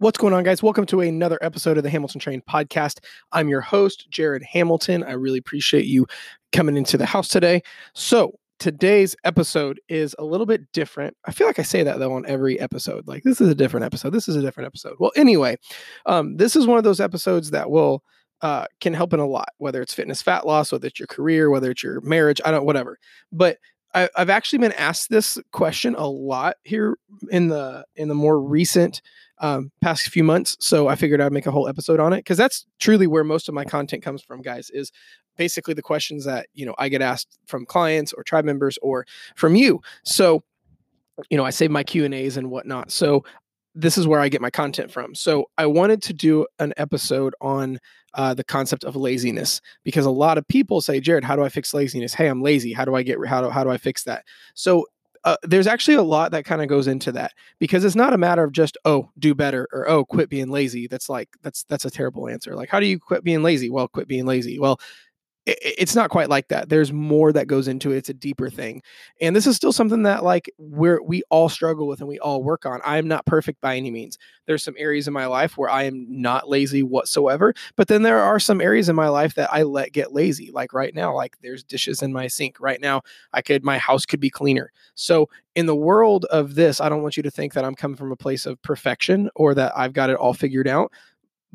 What's going on, guys? Welcome to another episode of the Hamilton Trained podcast. I'm your host, Jared Hamilton. I really appreciate you coming into the house today. So, today's episode is a little bit different. I feel like I say that though on every episode. Like, this is a different episode. This is a different episode. Well, anyway, um, this is one of those episodes that will uh, can help in a lot, whether it's fitness, fat loss, whether it's your career, whether it's your marriage, I don't, whatever. But I, I've actually been asked this question a lot here in the in the more recent um, past few months. So I figured I'd make a whole episode on it because that's truly where most of my content comes from, guys. Is basically the questions that you know I get asked from clients or tribe members or from you. So you know I save my Q and A's and whatnot. So this is where I get my content from. So I wanted to do an episode on uh, the concept of laziness because a lot of people say, Jared, how do I fix laziness? Hey, I'm lazy. How do I get how do how do I fix that? So uh, there's actually a lot that kind of goes into that because it's not a matter of just oh do better or oh quit being lazy that's like that's that's a terrible answer like how do you quit being lazy well quit being lazy well it's not quite like that. There's more that goes into it. It's a deeper thing. And this is still something that like we're we all struggle with and we all work on. I am not perfect by any means. There's some areas in my life where I am not lazy whatsoever, but then there are some areas in my life that I let get lazy. Like right now, like there's dishes in my sink. Right now, I could my house could be cleaner. So in the world of this, I don't want you to think that I'm coming from a place of perfection or that I've got it all figured out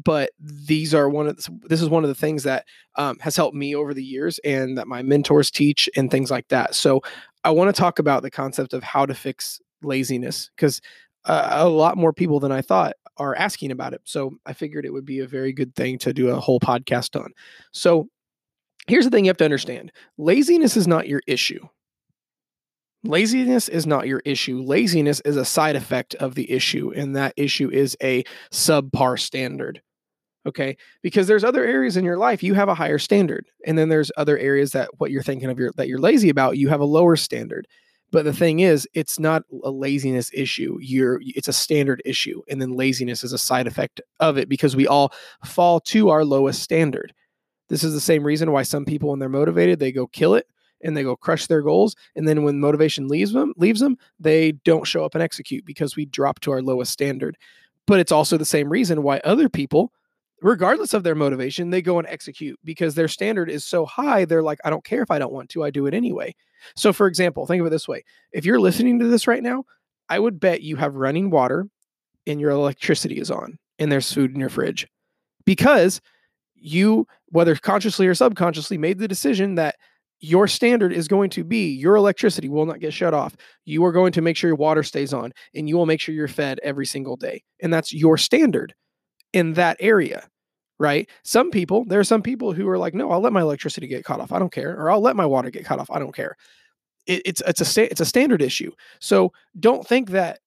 but these are one of the, this is one of the things that um, has helped me over the years and that my mentors teach and things like that. So i want to talk about the concept of how to fix laziness because uh, a lot more people than i thought are asking about it. So i figured it would be a very good thing to do a whole podcast on. So here's the thing you have to understand. Laziness is not your issue Laziness is not your issue. Laziness is a side effect of the issue, and that issue is a subpar standard. Okay, because there's other areas in your life you have a higher standard, and then there's other areas that what you're thinking of your that you're lazy about you have a lower standard. But the thing is, it's not a laziness issue. You're it's a standard issue, and then laziness is a side effect of it because we all fall to our lowest standard. This is the same reason why some people, when they're motivated, they go kill it and they go crush their goals. And then when motivation leaves them, leaves them, they don't show up and execute because we drop to our lowest standard. But it's also the same reason why other people, regardless of their motivation, they go and execute because their standard is so high. They're like, I don't care if I don't want to, I do it anyway. So, for example, think of it this way if you're listening to this right now, I would bet you have running water and your electricity is on and there's food in your fridge because you, whether consciously or subconsciously, made the decision that your standard is going to be your electricity will not get shut off. You are going to make sure your water stays on and you will make sure you're fed every single day. And that's your standard in that area, right? Some people, there are some people who are like, no, I'll let my electricity get cut off. I don't care. Or I'll let my water get cut off. I don't care. It, it's, it's a, sta- it's a standard issue. So don't think that,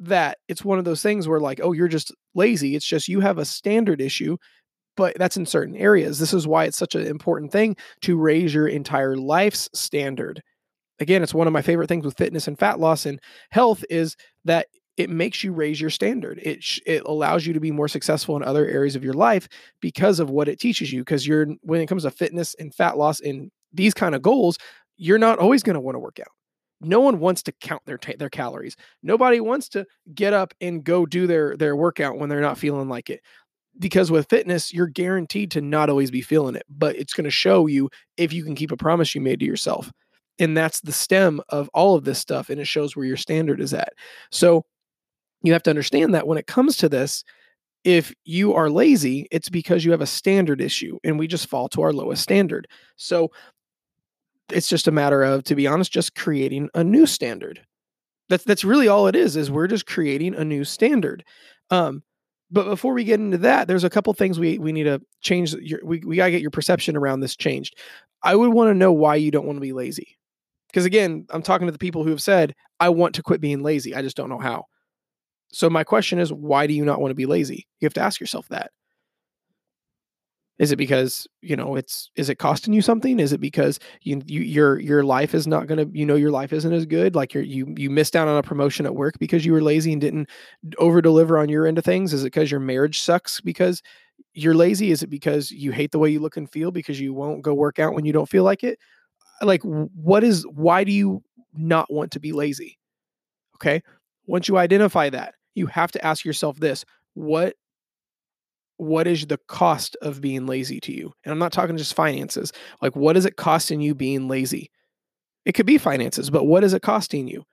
that it's one of those things where like, oh, you're just lazy. It's just you have a standard issue but that's in certain areas. This is why it's such an important thing to raise your entire life's standard. Again, it's one of my favorite things with fitness and fat loss and health is that it makes you raise your standard. It sh- it allows you to be more successful in other areas of your life because of what it teaches you. Because you're when it comes to fitness and fat loss and these kind of goals, you're not always going to want to work out. No one wants to count their their calories. Nobody wants to get up and go do their their workout when they're not feeling like it because with fitness, you're guaranteed to not always be feeling it, but it's going to show you if you can keep a promise you made to yourself. And that's the stem of all of this stuff. And it shows where your standard is at. So you have to understand that when it comes to this, if you are lazy, it's because you have a standard issue and we just fall to our lowest standard. So it's just a matter of, to be honest, just creating a new standard. That's that's really all it is, is we're just creating a new standard. Um, but before we get into that, there's a couple things we we need to change. Your, we we gotta get your perception around this changed. I would want to know why you don't want to be lazy, because again, I'm talking to the people who have said I want to quit being lazy. I just don't know how. So my question is, why do you not want to be lazy? You have to ask yourself that. Is it because you know it's is it costing you something? Is it because you, you your your life is not gonna you know your life isn't as good? Like you you you missed out on a promotion at work because you were lazy and didn't over deliver on your end of things? Is it because your marriage sucks because you're lazy? Is it because you hate the way you look and feel because you won't go work out when you don't feel like it? Uh, like what is why do you not want to be lazy? Okay, once you identify that, you have to ask yourself this: what what is the cost of being lazy to you? And I'm not talking just finances. Like what is it costing you being lazy? It could be finances, but what is it costing you?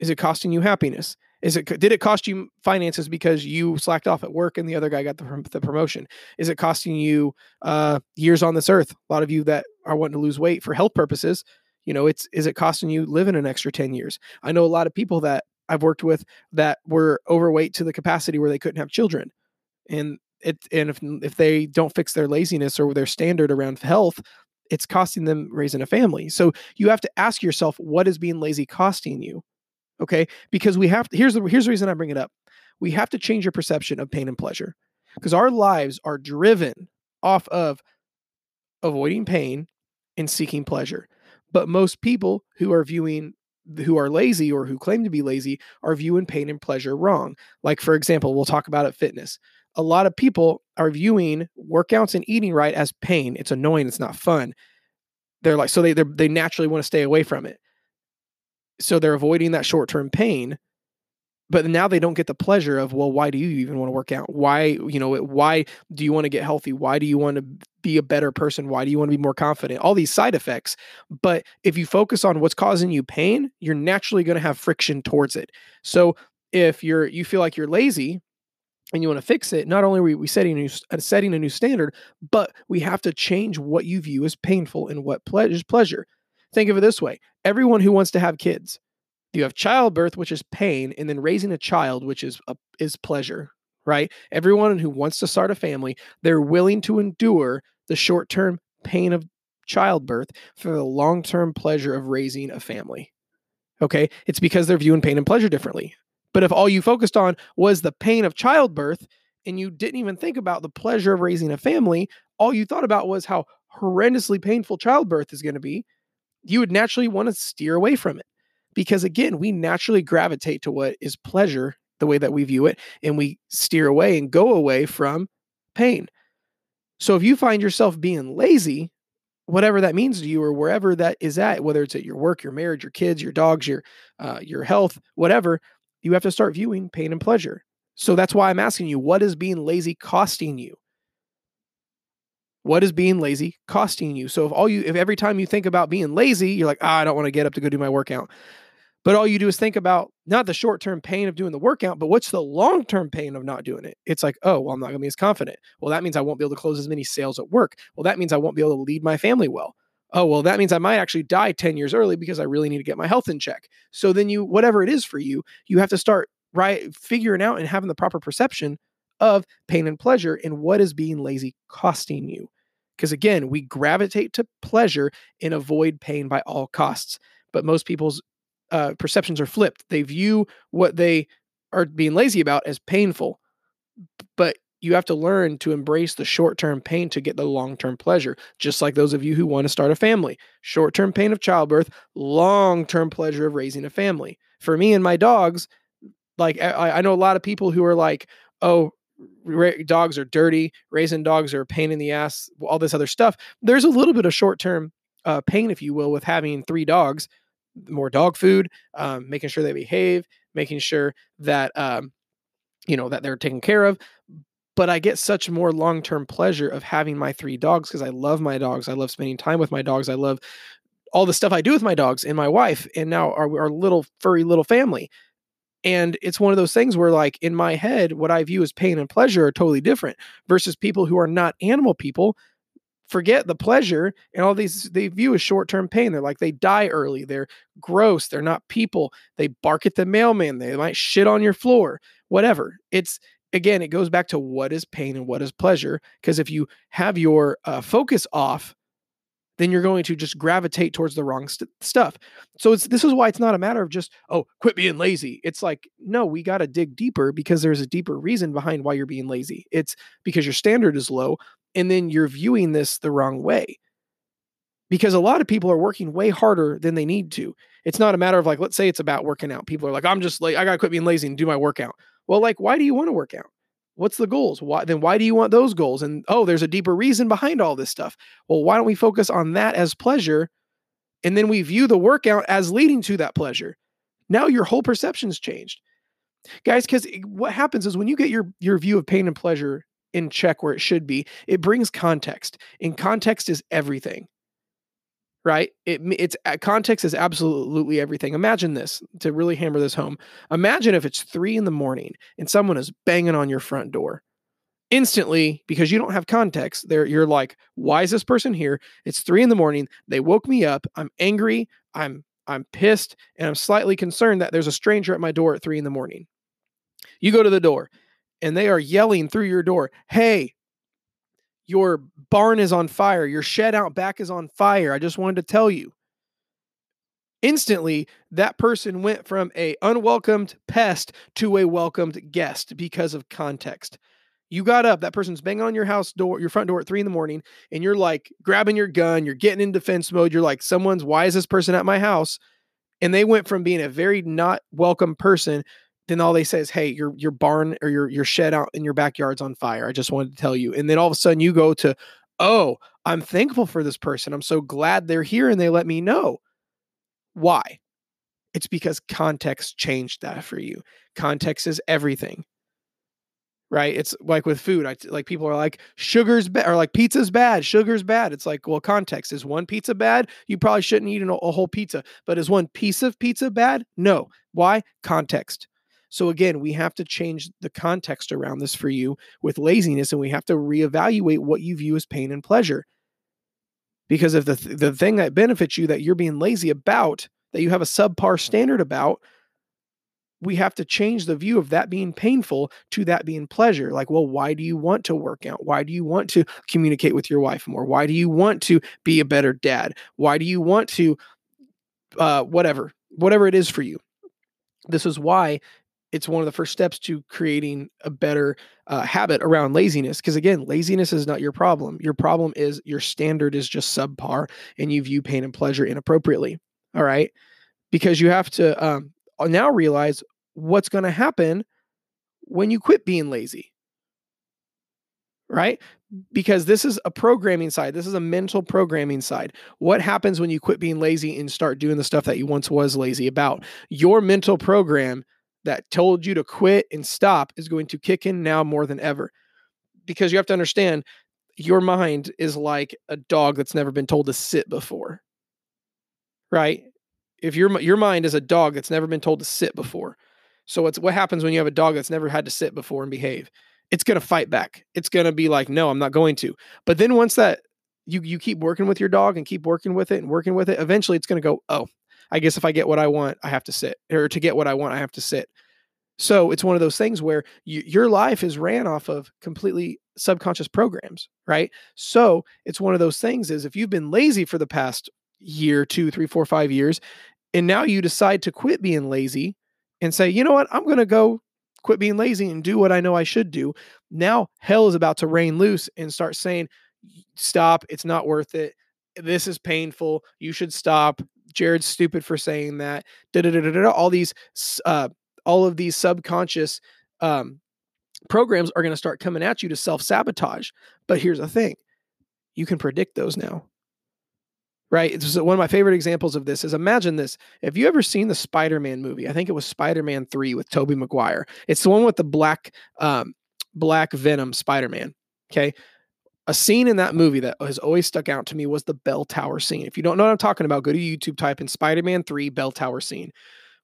Is it costing you happiness? Is it did it cost you finances because you slacked off at work and the other guy got the, the promotion? Is it costing you uh, years on this earth? A lot of you that are wanting to lose weight for health purposes, you know, it's is it costing you living an extra 10 years? I know a lot of people that I've worked with that were overweight to the capacity where they couldn't have children. And it and if if they don't fix their laziness or their standard around health, it's costing them raising a family. So you have to ask yourself what is being lazy costing you? Okay? Because we have to, here's the here's the reason I bring it up. We have to change your perception of pain and pleasure. Because our lives are driven off of avoiding pain and seeking pleasure. But most people who are viewing who are lazy or who claim to be lazy are viewing pain and pleasure wrong. Like for example, we'll talk about it fitness. A lot of people are viewing workouts and eating right as pain. It's annoying, it's not fun. They're like so they they naturally want to stay away from it. So they're avoiding that short-term pain but now they don't get the pleasure of well why do you even want to work out why you know why do you want to get healthy why do you want to be a better person why do you want to be more confident all these side effects but if you focus on what's causing you pain you're naturally going to have friction towards it so if you're you feel like you're lazy and you want to fix it not only are we setting a new, uh, setting a new standard but we have to change what you view as painful and what ple- is pleasure. Think of it this way everyone who wants to have kids you have childbirth which is pain and then raising a child which is a, is pleasure right? Everyone who wants to start a family they're willing to endure the short-term pain of childbirth for the long-term pleasure of raising a family okay? It's because they're viewing pain and pleasure differently but if all you focused on was the pain of childbirth and you didn't even think about the pleasure of raising a family all you thought about was how horrendously painful childbirth is going to be you would naturally want to steer away from it because again, we naturally gravitate to what is pleasure, the way that we view it, and we steer away and go away from pain. So if you find yourself being lazy, whatever that means to you or wherever that is at, whether it's at your work, your marriage, your kids, your dogs, your uh, your health, whatever, you have to start viewing pain and pleasure. So that's why I'm asking you, what is being lazy costing you? What is being lazy costing you? So if all you if every time you think about being lazy, you're like, ah, I don't want to get up to go do my workout. But all you do is think about not the short term pain of doing the workout, but what's the long term pain of not doing it? It's like, oh, well, I'm not going to be as confident. Well, that means I won't be able to close as many sales at work. Well, that means I won't be able to lead my family well. Oh, well, that means I might actually die 10 years early because I really need to get my health in check. So then you, whatever it is for you, you have to start right figuring out and having the proper perception of pain and pleasure and what is being lazy costing you. Because again, we gravitate to pleasure and avoid pain by all costs. But most people's uh, perceptions are flipped. They view what they are being lazy about as painful, but you have to learn to embrace the short term pain to get the long term pleasure. Just like those of you who want to start a family short term pain of childbirth, long term pleasure of raising a family. For me and my dogs, like I, I know a lot of people who are like, oh, ra- dogs are dirty, raising dogs are a pain in the ass, all this other stuff. There's a little bit of short term uh, pain, if you will, with having three dogs more dog food, um, making sure they behave, making sure that um, you know that they're taken care of. But I get such more long term pleasure of having my three dogs because I love my dogs. I love spending time with my dogs. I love all the stuff I do with my dogs and my wife, and now our, our little furry little family. And it's one of those things where, like, in my head, what I view as pain and pleasure are totally different versus people who are not animal people forget the pleasure and all these they view as short-term pain they're like they die early they're gross they're not people they bark at the mailman they might shit on your floor whatever it's again it goes back to what is pain and what is pleasure because if you have your uh, focus off then you're going to just gravitate towards the wrong st- stuff so it's this is why it's not a matter of just oh quit being lazy it's like no we got to dig deeper because there's a deeper reason behind why you're being lazy it's because your standard is low and then you're viewing this the wrong way because a lot of people are working way harder than they need to. It's not a matter of like, let's say it's about working out. People are like, I'm just like, I gotta quit being lazy and do my workout. Well, like, why do you want to work out? What's the goals? Why then why do you want those goals? And oh, there's a deeper reason behind all this stuff. Well, why don't we focus on that as pleasure? And then we view the workout as leading to that pleasure. Now your whole perception's changed. guys because what happens is when you get your your view of pain and pleasure in check where it should be it brings context and context is everything right? It it's uh, context is absolutely everything. Imagine this to really hammer this home. Imagine if it's three in the morning and someone is banging on your front door. Instantly because you don't have context there you're like why is this person here? It's three in the morning. They woke me up. I'm angry. I'm i'm pissed and i'm slightly concerned that there's a stranger at my door at three in the morning. You go to the door and they are yelling through your door, Hey, your barn is on fire. Your shed out back is on fire. I just wanted to tell you. Instantly, that person went from a unwelcomed pest to a welcomed guest because of context. You got up, that person's banging on your house door, your front door at three in the morning, and you're like grabbing your gun, you're getting in defense mode. You're like, someone's, why is this person at my house? And they went from being a very not welcome person then all they say is, "Hey, your your barn or your your shed out in your backyard's on fire." I just wanted to tell you. And then all of a sudden you go to, "Oh, I'm thankful for this person. I'm so glad they're here and they let me know." Why? It's because context changed that for you. Context is everything. Right? It's like with food. I like people are like sugar's bad or like pizza's bad, sugar's bad. It's like, well, context is one pizza bad? You probably shouldn't eat a, a whole pizza. But is one piece of pizza bad? No. Why? Context. So again, we have to change the context around this for you with laziness and we have to reevaluate what you view as pain and pleasure. Because if the th- the thing that benefits you that you're being lazy about, that you have a subpar standard about, we have to change the view of that being painful to that being pleasure. Like, well, why do you want to work out? Why do you want to communicate with your wife more? Why do you want to be a better dad? Why do you want to, uh, whatever, whatever it is for you? This is why it's one of the first steps to creating a better uh, habit around laziness. Because again, laziness is not your problem. Your problem is your standard is just subpar and you view pain and pleasure inappropriately. All right. Because you have to um, now realize what's going to happen when you quit being lazy. Right? Because this is a programming side. This is a mental programming side. What happens when you quit being lazy and start doing the stuff that you once was lazy about? Your mental program that told you to quit and stop is going to kick in now more than ever. Because you have to understand your mind is like a dog that's never been told to sit before. Right? If your your mind is a dog that's never been told to sit before. So it's what happens when you have a dog that's never had to sit before and behave. It's going to fight back. It's going to be like, "No, I'm not going to." But then once that you you keep working with your dog and keep working with it and working with it, eventually it's going to go, "Oh, I guess if I get what I want, I have to sit, or to get what I want, I have to sit. So it's one of those things where you, your life is ran off of completely subconscious programs, right? So it's one of those things is if you've been lazy for the past year, two, three, four, five years, and now you decide to quit being lazy and say, you know what, I'm going to go quit being lazy and do what I know I should do. Now hell is about to rain loose and start saying, stop, it's not worth it. This is painful. You should stop. Jared's stupid for saying that. Da-da-da-da-da. All these, uh, all of these subconscious um, programs are going to start coming at you to self sabotage. But here's the thing: you can predict those now. Right. It's one of my favorite examples of this is imagine this. Have you ever seen the Spider-Man movie? I think it was Spider-Man 3 with Tobey Maguire. It's the one with the black um, black Venom Spider-Man. Okay a scene in that movie that has always stuck out to me was the bell tower scene. If you don't know what I'm talking about, go to YouTube, type in Spider Man 3 bell tower scene.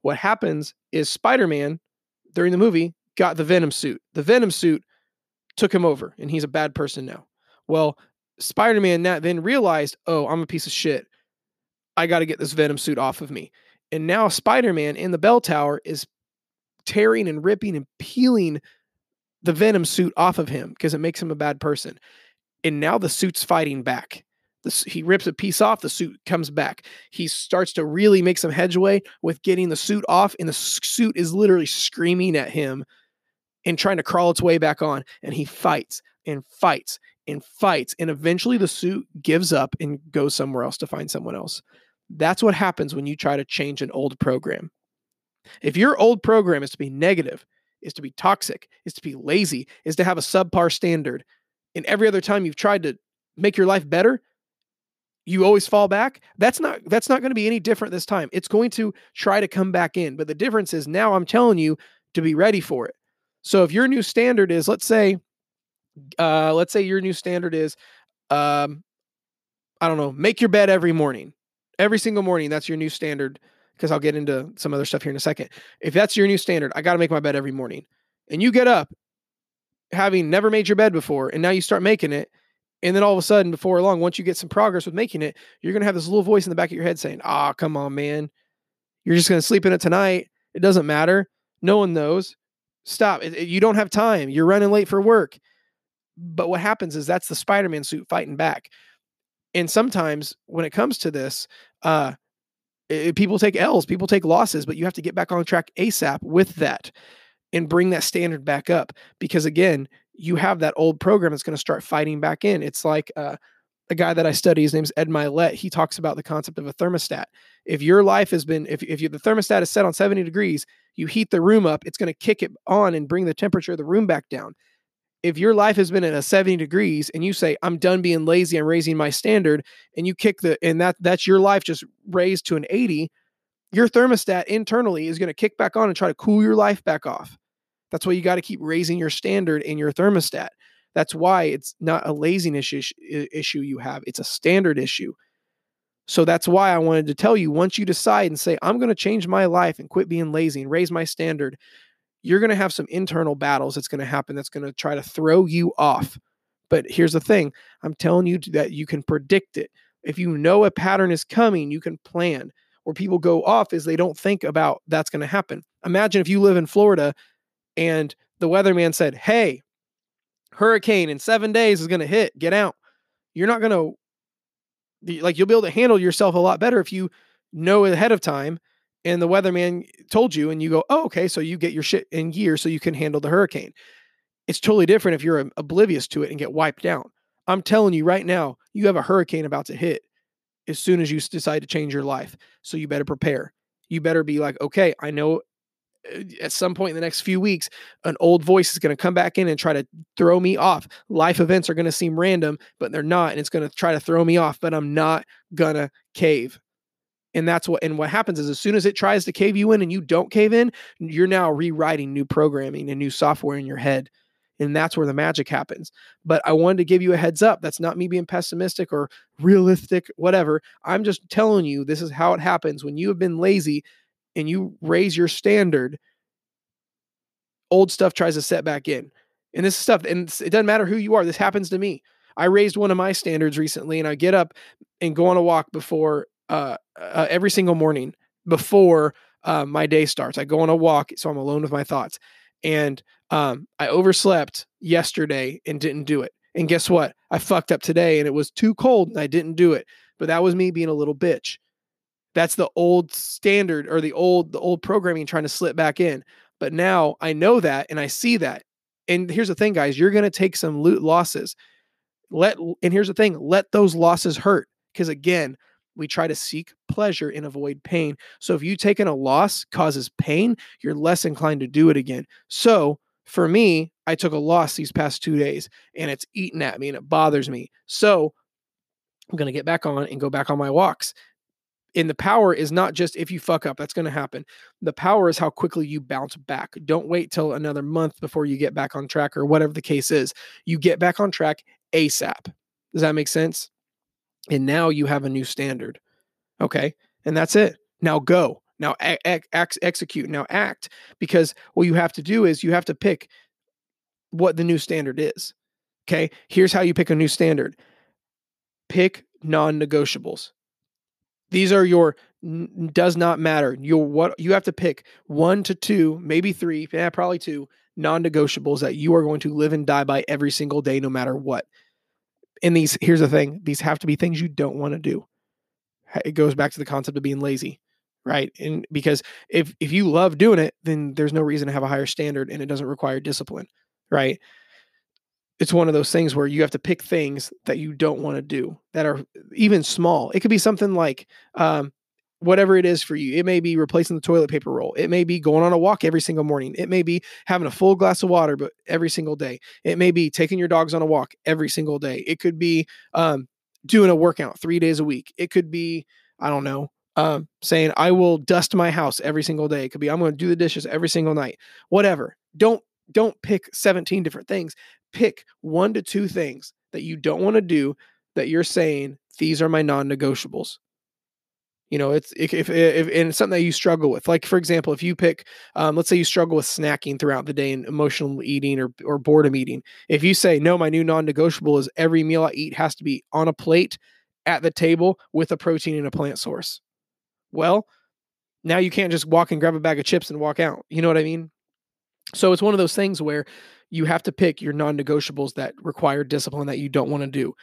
What happens is Spider Man during the movie got the Venom suit. The Venom suit took him over, and he's a bad person now. Well, Spider Man then realized, oh, I'm a piece of shit. I got to get this Venom suit off of me. And now Spider Man in the bell tower is tearing and ripping and peeling the Venom suit off of him because it makes him a bad person and now the suit's fighting back. He rips a piece off, the suit comes back. He starts to really make some headway with getting the suit off, and the suit is literally screaming at him and trying to crawl its way back on. And he fights and fights and fights. And eventually the suit gives up and goes somewhere else to find someone else. That's what happens when you try to change an old program. If your old program is to be negative, is to be toxic, is to be lazy, is to have a subpar standard, and every other time you've tried to make your life better, you always fall back. That's not that's not going to be any different this time. It's going to try to come back in. But the difference is now I'm telling you, to be ready for it. So if your new standard is, let's say, uh, let's say your new standard is, um, I don't know, make your bed every morning, every single morning. That's your new standard. Because I'll get into some other stuff here in a second. If that's your new standard, I got to make my bed every morning. And you get up having never made your bed before, and now you start making it. And then all of a sudden, before long, once you get some progress with making it, you're going to have this little voice in the back of your head saying, Ah, oh, come on, man. You're just going to sleep in it tonight. It doesn't matter. No one knows. Stop. It, it, you don't have time. You're running late for work. But what happens is that's the Spider Man suit fighting back. And sometimes when it comes to this, uh, it, people take L's, people take losses, but you have to get back on track ASAP with that and bring that standard back up. Because again, you have that old program that's going to start fighting back in. It's like uh, a guy that I study, his name's Ed Mylett. He talks about the concept of a thermostat. If your life has been, if, if you, the thermostat is set on 70 degrees, you heat the room up, it's going to kick it on and bring the temperature of the room back down. If your life has been at a 70 degrees and you say, I'm done being lazy, I'm raising my standard, and you kick the, and that that's your life just raised to an 80, your thermostat internally is going to kick back on and try to cool your life back off. That's why you got to keep raising your standard in your thermostat. That's why it's not a laziness issue you have, it's a standard issue. So that's why I wanted to tell you once you decide and say, I'm going to change my life and quit being lazy and raise my standard, you're going to have some internal battles that's going to happen that's going to try to throw you off. But here's the thing I'm telling you that you can predict it. If you know a pattern is coming, you can plan. Where people go off is they don't think about that's going to happen. Imagine if you live in Florida and the weatherman said, Hey, hurricane in seven days is going to hit, get out. You're not going to, like, you'll be able to handle yourself a lot better if you know ahead of time and the weatherman told you and you go, oh, okay, so you get your shit in gear so you can handle the hurricane. It's totally different if you're um, oblivious to it and get wiped out. I'm telling you right now, you have a hurricane about to hit as soon as you decide to change your life. So you better prepare. You better be like, okay, I know uh, at some point in the next few weeks, an old voice is going to come back in and try to throw me off. Life events are going to seem random, but they're not. And it's going to try to throw me off, but I'm not going to cave. And that's what, and what happens is as soon as it tries to cave you in and you don't cave in, you're now rewriting new programming and new software in your head. And that's where the magic happens. But I wanted to give you a heads up. That's not me being pessimistic or realistic, whatever. I'm just telling you this is how it happens when you have been lazy and you raise your standard, old stuff tries to set back in. And this stuff, and it doesn't matter who you are. This happens to me. I raised one of my standards recently, and I get up and go on a walk before uh, uh, every single morning before uh, my day starts. I go on a walk, so I'm alone with my thoughts. And um, I overslept yesterday and didn't do it. And guess what? I fucked up today, and it was too cold, and I didn't do it. But that was me being a little bitch. That's the old standard or the old the old programming trying to slip back in. But now I know that and I see that. And here's the thing, guys, you're going to take some loot losses. Let and here's the thing, let those losses hurt because again, we try to seek pleasure and avoid pain. So if you taking a loss causes pain, you're less inclined to do it again. So for me, I took a loss these past 2 days and it's eating at me and it bothers me. So I'm going to get back on and go back on my walks and the power is not just if you fuck up, that's going to happen. The power is how quickly you bounce back. Don't wait till another month before you get back on track or whatever the case is. You get back on track ASAP. Does that make sense? And now you have a new standard. Okay. And that's it. Now go. Now ex- execute. Now act. Because what you have to do is you have to pick what the new standard is. Okay. Here's how you pick a new standard pick non negotiables. These are your n- does not matter. Your what you have to pick one to two, maybe three, yeah, probably two non-negotiables that you are going to live and die by every single day, no matter what. And these, here's the thing: these have to be things you don't want to do. It goes back to the concept of being lazy, right? And because if if you love doing it, then there's no reason to have a higher standard, and it doesn't require discipline, right? it's one of those things where you have to pick things that you don't want to do that are even small. It could be something like um, whatever it is for you. It may be replacing the toilet paper roll. It may be going on a walk every single morning. It may be having a full glass of water, but every single day. It may be taking your dogs on a walk every single day. It could be um, doing a workout three days a week. It could be, I don't know, um, saying I will dust my house every single day. It could be I'm going to do the dishes every single night. Whatever. Don't don't pick 17 different things. Pick one to two things that you don't want to do that you're saying these are my non-negotiables. You know, it's if, if, if and it's something that you struggle with. Like for example, if you pick, um, let's say you struggle with snacking throughout the day and emotional eating or or boredom eating. If you say no, my new non-negotiable is every meal I eat has to be on a plate at the table with a protein and a plant source. Well, now you can't just walk and grab a bag of chips and walk out. You know what I mean? So it's one of those things where you have to pick your non-negotiables that require discipline that you don't want to do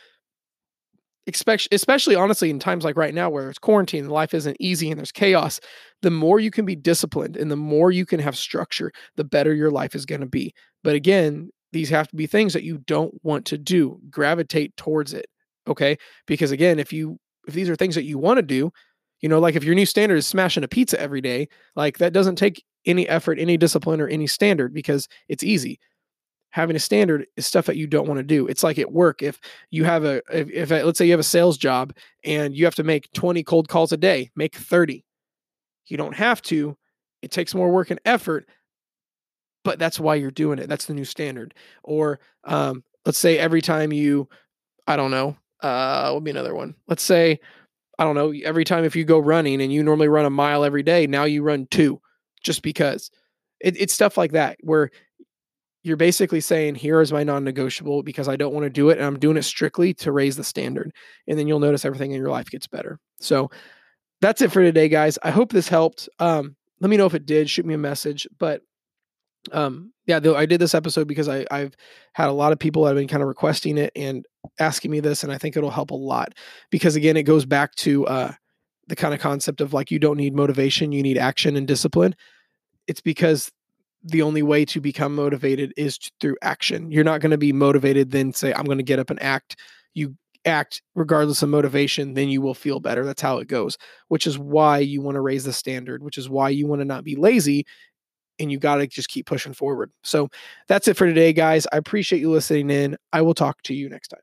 especially, especially honestly in times like right now where it's quarantine and life isn't easy and there's chaos the more you can be disciplined and the more you can have structure the better your life is going to be. But again these have to be things that you don't want to do. Gravitate towards it okay? Because again if you if these are things that you want to do you know like if your new standard is smashing a pizza every day like that doesn't take any effort any discipline or any standard because it's easy having a standard is stuff that you don't want to do. It's like at work. If you have a, if, if let's say you have a sales job and you have to make 20 cold calls a day, make 30. You don't have to. It takes more work and effort, but that's why you're doing it. That's the new standard. Or um, let's say every time you, I don't know, uh, would be another one? Let's say, I don't know, every time if you go running and you normally run a mile every day, now you run two just because. It, it's stuff like that where you're basically saying here is my non-negotiable because I don't want to do it and I'm doing it strictly to raise the standard. And then you'll notice everything in your life gets better. So that's it for today, guys. I hope this helped. Um, let me know if it did. Shoot me a message. But um, yeah, though I did this episode because I, I've had a lot of people that have been kind of requesting it and asking me this, and I think it'll help a lot because again, it goes back to uh, the kind of concept of like you don't need motivation, you need action and discipline. It's because the only way to become motivated is through action. You're not going to be motivated then say I'm going to get up and act. You act regardless of motivation, then you will feel better. That's how it goes. Which is why you want to raise the standard, which is why you want to not be lazy and you got to just keep pushing forward. So that's it for today guys. I appreciate you listening in. I will talk to you next time.